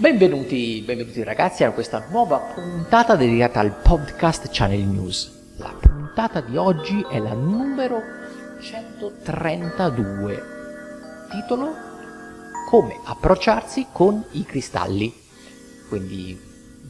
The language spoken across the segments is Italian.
Benvenuti, benvenuti ragazzi a questa nuova puntata dedicata al podcast Channel News. La puntata di oggi è la numero 132. Titolo Come approcciarsi con i cristalli. Quindi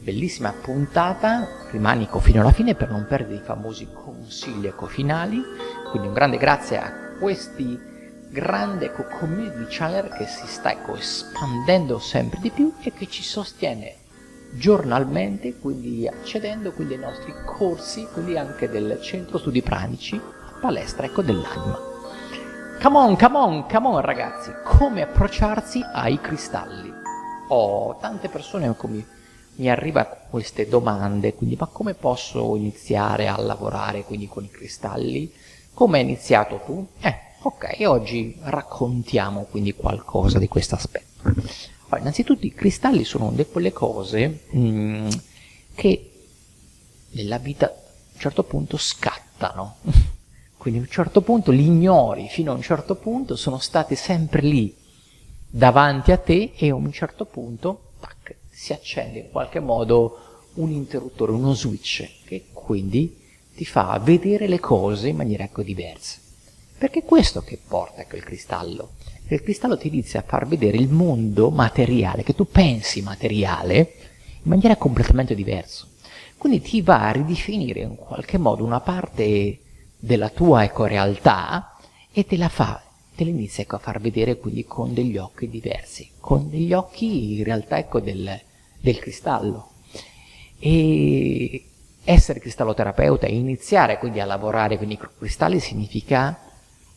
bellissima puntata, rimanico fino alla fine per non perdere i famosi consigli ecofinali. Quindi un grande grazie a questi grande ecco, community channel che si sta ecco, espandendo sempre di più e che ci sostiene giornalmente, quindi accedendo quindi ai nostri corsi, quindi anche del centro studi pranici, palestra ecco, dell'anima. Come on, come on, come on ragazzi, come approcciarsi ai cristalli? Oh, tante persone come mi arrivano queste domande, quindi ma come posso iniziare a lavorare quindi con i cristalli? Come hai iniziato tu? Eh, Ok, oggi raccontiamo quindi qualcosa di questo aspetto. Allora, innanzitutto i cristalli sono di quelle cose mh, mm, che nella vita a un certo punto scattano. Quindi a un certo punto li ignori, fino a un certo punto sono stati sempre lì davanti a te e a un certo punto tac, si accende in qualche modo un interruttore, uno switch che quindi ti fa vedere le cose in maniera ecco diversa. Perché è questo che porta il cristallo. Il cristallo ti inizia a far vedere il mondo materiale, che tu pensi materiale, in maniera completamente diversa. Quindi ti va a ridefinire in qualche modo una parte della tua ecco, realtà e te la fa, te l'inizia ecco, a far vedere quindi con degli occhi diversi, con degli occhi in realtà ecco, del, del cristallo. E essere cristalloterapeuta e iniziare quindi a lavorare con i cristalli significa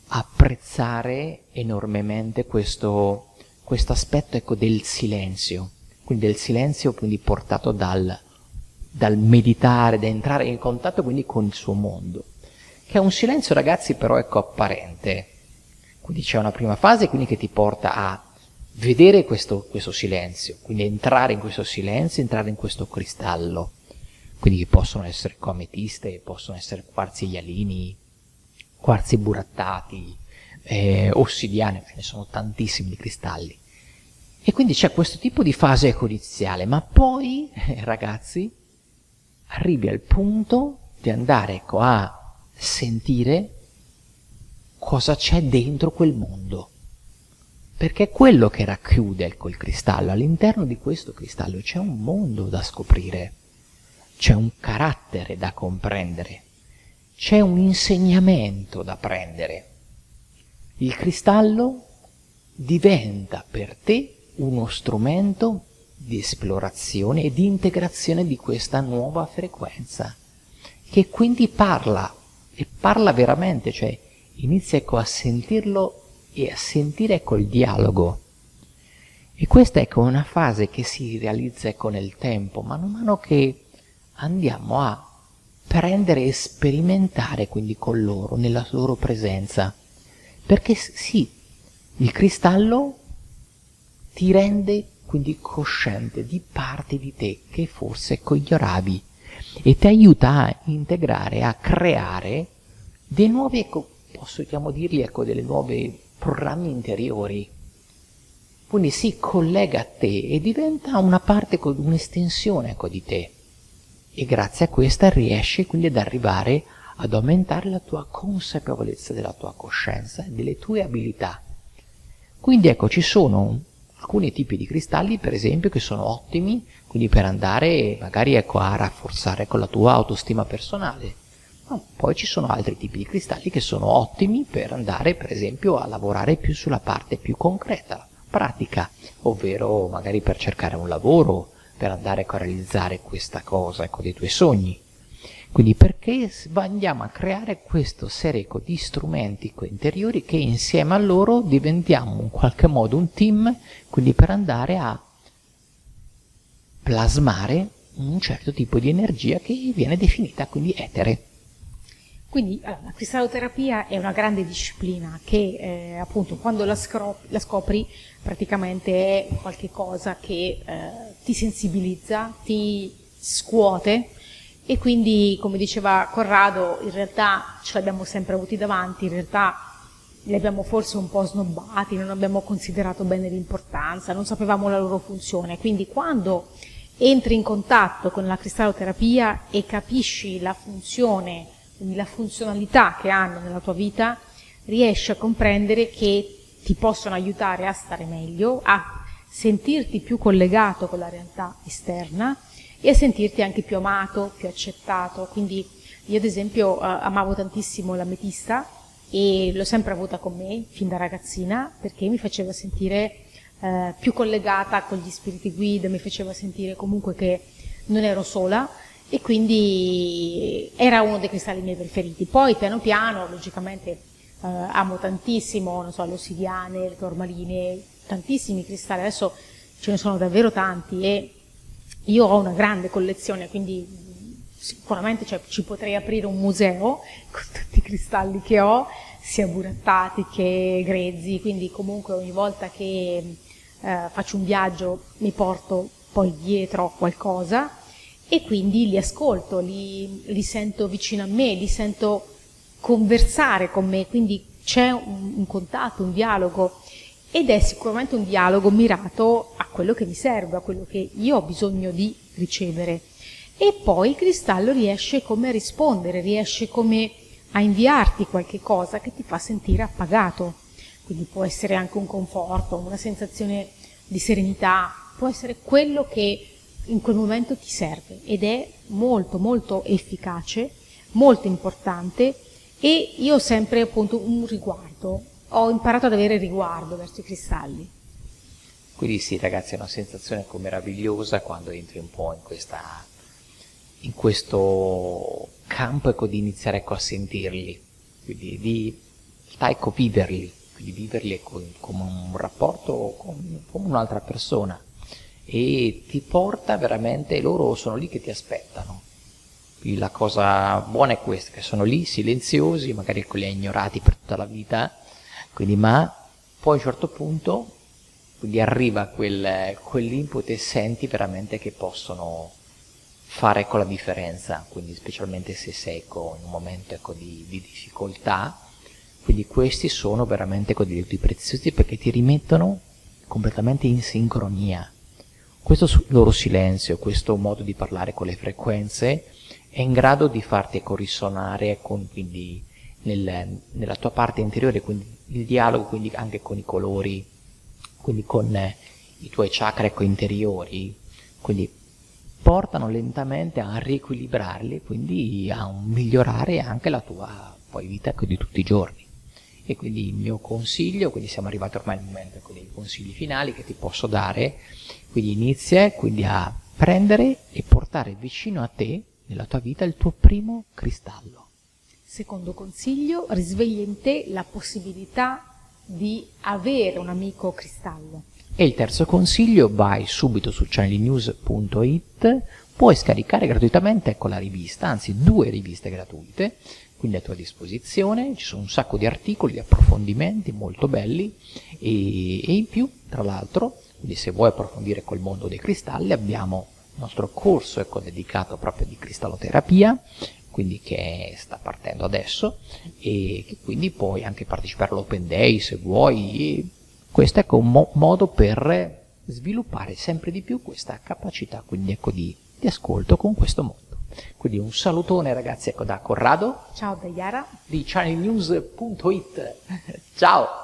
apprezzare enormemente questo, aspetto ecco, del silenzio, quindi del silenzio quindi portato dal, dal meditare, da entrare in contatto quindi con il suo mondo, che è un silenzio ragazzi però ecco apparente, quindi c'è una prima fase quindi che ti porta a vedere questo, questo silenzio, quindi entrare in questo silenzio, entrare in questo cristallo, quindi possono essere cometiste, possono essere quarzi ialini, quarzi burattati, eh, ossidiane, ce ne sono tantissimi di cristalli. E quindi c'è questo tipo di fase ecodiziale, ma poi, eh, ragazzi, arrivi al punto di andare ecco, a sentire cosa c'è dentro quel mondo. Perché è quello che racchiude ecco, il cristallo. All'interno di questo cristallo c'è un mondo da scoprire, c'è un carattere da comprendere, c'è un insegnamento da prendere. Il cristallo diventa per te uno strumento di esplorazione e di integrazione di questa nuova frequenza, che quindi parla, e parla veramente, cioè inizia ecco a sentirlo e a sentire ecco il dialogo. E questa ecco una fase che si realizza ecco nel tempo, man mano che andiamo a prendere e sperimentare quindi con loro, nella loro presenza. Perché sì, il cristallo ti rende quindi cosciente di parti di te che forse ignoravi e ti aiuta a integrare, a creare dei nuovi, ecco, possiamo dirgli, ecco, delle nuove programmi interiori. Quindi si collega a te e diventa una parte, un'estensione ecco, di te e grazie a questa riesci quindi ad arrivare ad aumentare la tua consapevolezza della tua coscienza e delle tue abilità. Quindi ecco, ci sono alcuni tipi di cristalli, per esempio, che sono ottimi, quindi per andare magari ecco, a rafforzare con la tua autostima personale. Ma poi ci sono altri tipi di cristalli che sono ottimi per andare, per esempio, a lavorare più sulla parte più concreta, pratica, ovvero magari per cercare un lavoro, per andare a realizzare questa cosa, ecco, dei tuoi sogni. Quindi perché andiamo a creare questa serie ecco, di strumenti interiori che insieme a loro diventiamo in qualche modo un team, quindi per andare a plasmare un certo tipo di energia che viene definita quindi etere. Quindi allora, la cristalloterapia è una grande disciplina che eh, appunto quando la, scrop- la, scopri praticamente è qualcosa che eh, ti sensibilizza, ti scuote e quindi come diceva Corrado in realtà ce l'abbiamo sempre avuti davanti, in realtà li abbiamo forse un po' snobbati, non abbiamo considerato bene l'importanza, non sapevamo la loro funzione. Quindi quando entri in contatto con la cristalloterapia e capisci la funzione, quindi la funzionalità che hanno nella tua vita, riesci a comprendere che ti possono aiutare a stare meglio, a sentirti più collegato con la realtà esterna e a sentirti anche più amato, più accettato. Quindi io ad esempio eh, amavo tantissimo l'ametista e l'ho sempre avuta con me fin da ragazzina perché mi faceva sentire eh, più collegata con gli spiriti guida, mi faceva sentire comunque che non ero sola e quindi era uno dei cristalli miei preferiti. Poi piano piano, logicamente, eh, amo tantissimo, non so, le ossidiane, le tormaline, tantissimi cristalli, adesso ce ne sono davvero tanti e io ho una grande collezione, quindi sicuramente cioè, ci potrei aprire un museo con tutti i cristalli che ho, sia burattati che grezzi, quindi comunque ogni volta che eh, faccio un viaggio mi porto poi dietro qualcosa e quindi li ascolto, li, li sento vicino a me, li sento conversare con me, quindi c'è un, un contatto, un dialogo ed è sicuramente un dialogo mirato a quello che mi serve, a quello che io ho bisogno di ricevere e poi il cristallo riesce come a rispondere, riesce come a inviarti qualche cosa che ti fa sentire appagato. Quindi può essere anche un conforto, una sensazione di serenità, può essere quello che in quel momento ti serve ed è molto molto efficace, molto importante e io ho sempre appunto un riguardo, ho imparato ad avere riguardo verso i cristalli. Quindi sì ragazzi è una sensazione ecco, meravigliosa quando entri un po' in questa in questo campo ecco, di iniziare ecco, a sentirli, quindi di ecco, viverli, quindi viverli ecco, come un rapporto con, con un'altra persona e ti porta veramente, loro sono lì che ti aspettano. Quindi la cosa buona è questa, che sono lì silenziosi, magari ecco, li hai ignorati per tutta la vita, quindi, ma poi a un certo punto quindi arriva quel, quell'input e senti veramente che possono fare ecco la differenza, quindi specialmente se sei ecco, in un momento ecco, di, di, difficoltà, quindi questi sono veramente ecco, degli aiuti preziosi perché ti rimettono completamente in sincronia. Questo loro silenzio, questo modo di parlare con le frequenze è in grado di farti ecco, risonare con, quindi, nel, nella tua parte interiore, quindi il dialogo quindi anche con i colori, quindi con eh, i tuoi chakra ecco, interiori, quindi portano lentamente a riequilibrarli quindi a migliorare anche la tua poi, vita ecco, di tutti i giorni. E quindi il mio consiglio, quindi siamo arrivati ormai al momento ecco, dei consigli finali che ti posso dare, quindi inizia quindi a prendere e portare vicino a te, nella tua vita, il tuo primo cristallo. Secondo consiglio, risveglia in te la possibilità di avere un amico cristallo. E il terzo consiglio, vai subito su channelnews.it, puoi scaricare gratuitamente ecco la rivista, anzi due riviste gratuite, quindi a tua disposizione, ci sono un sacco di articoli, di approfondimenti molto belli e, e in più, tra l'altro, quindi se vuoi approfondire col mondo dei cristalli, abbiamo il nostro corso ecco, dedicato proprio di cristalloterapia, quindi che sta partendo adesso e che quindi puoi anche partecipare all'Open Day se vuoi questo ecco un mo- modo per sviluppare sempre di più questa capacità quindi ecco di, di ascolto con questo mondo. Quindi un salutone ragazzi ecco da Corrado. Ciao da Yara. Di channelnews.it. Ciao.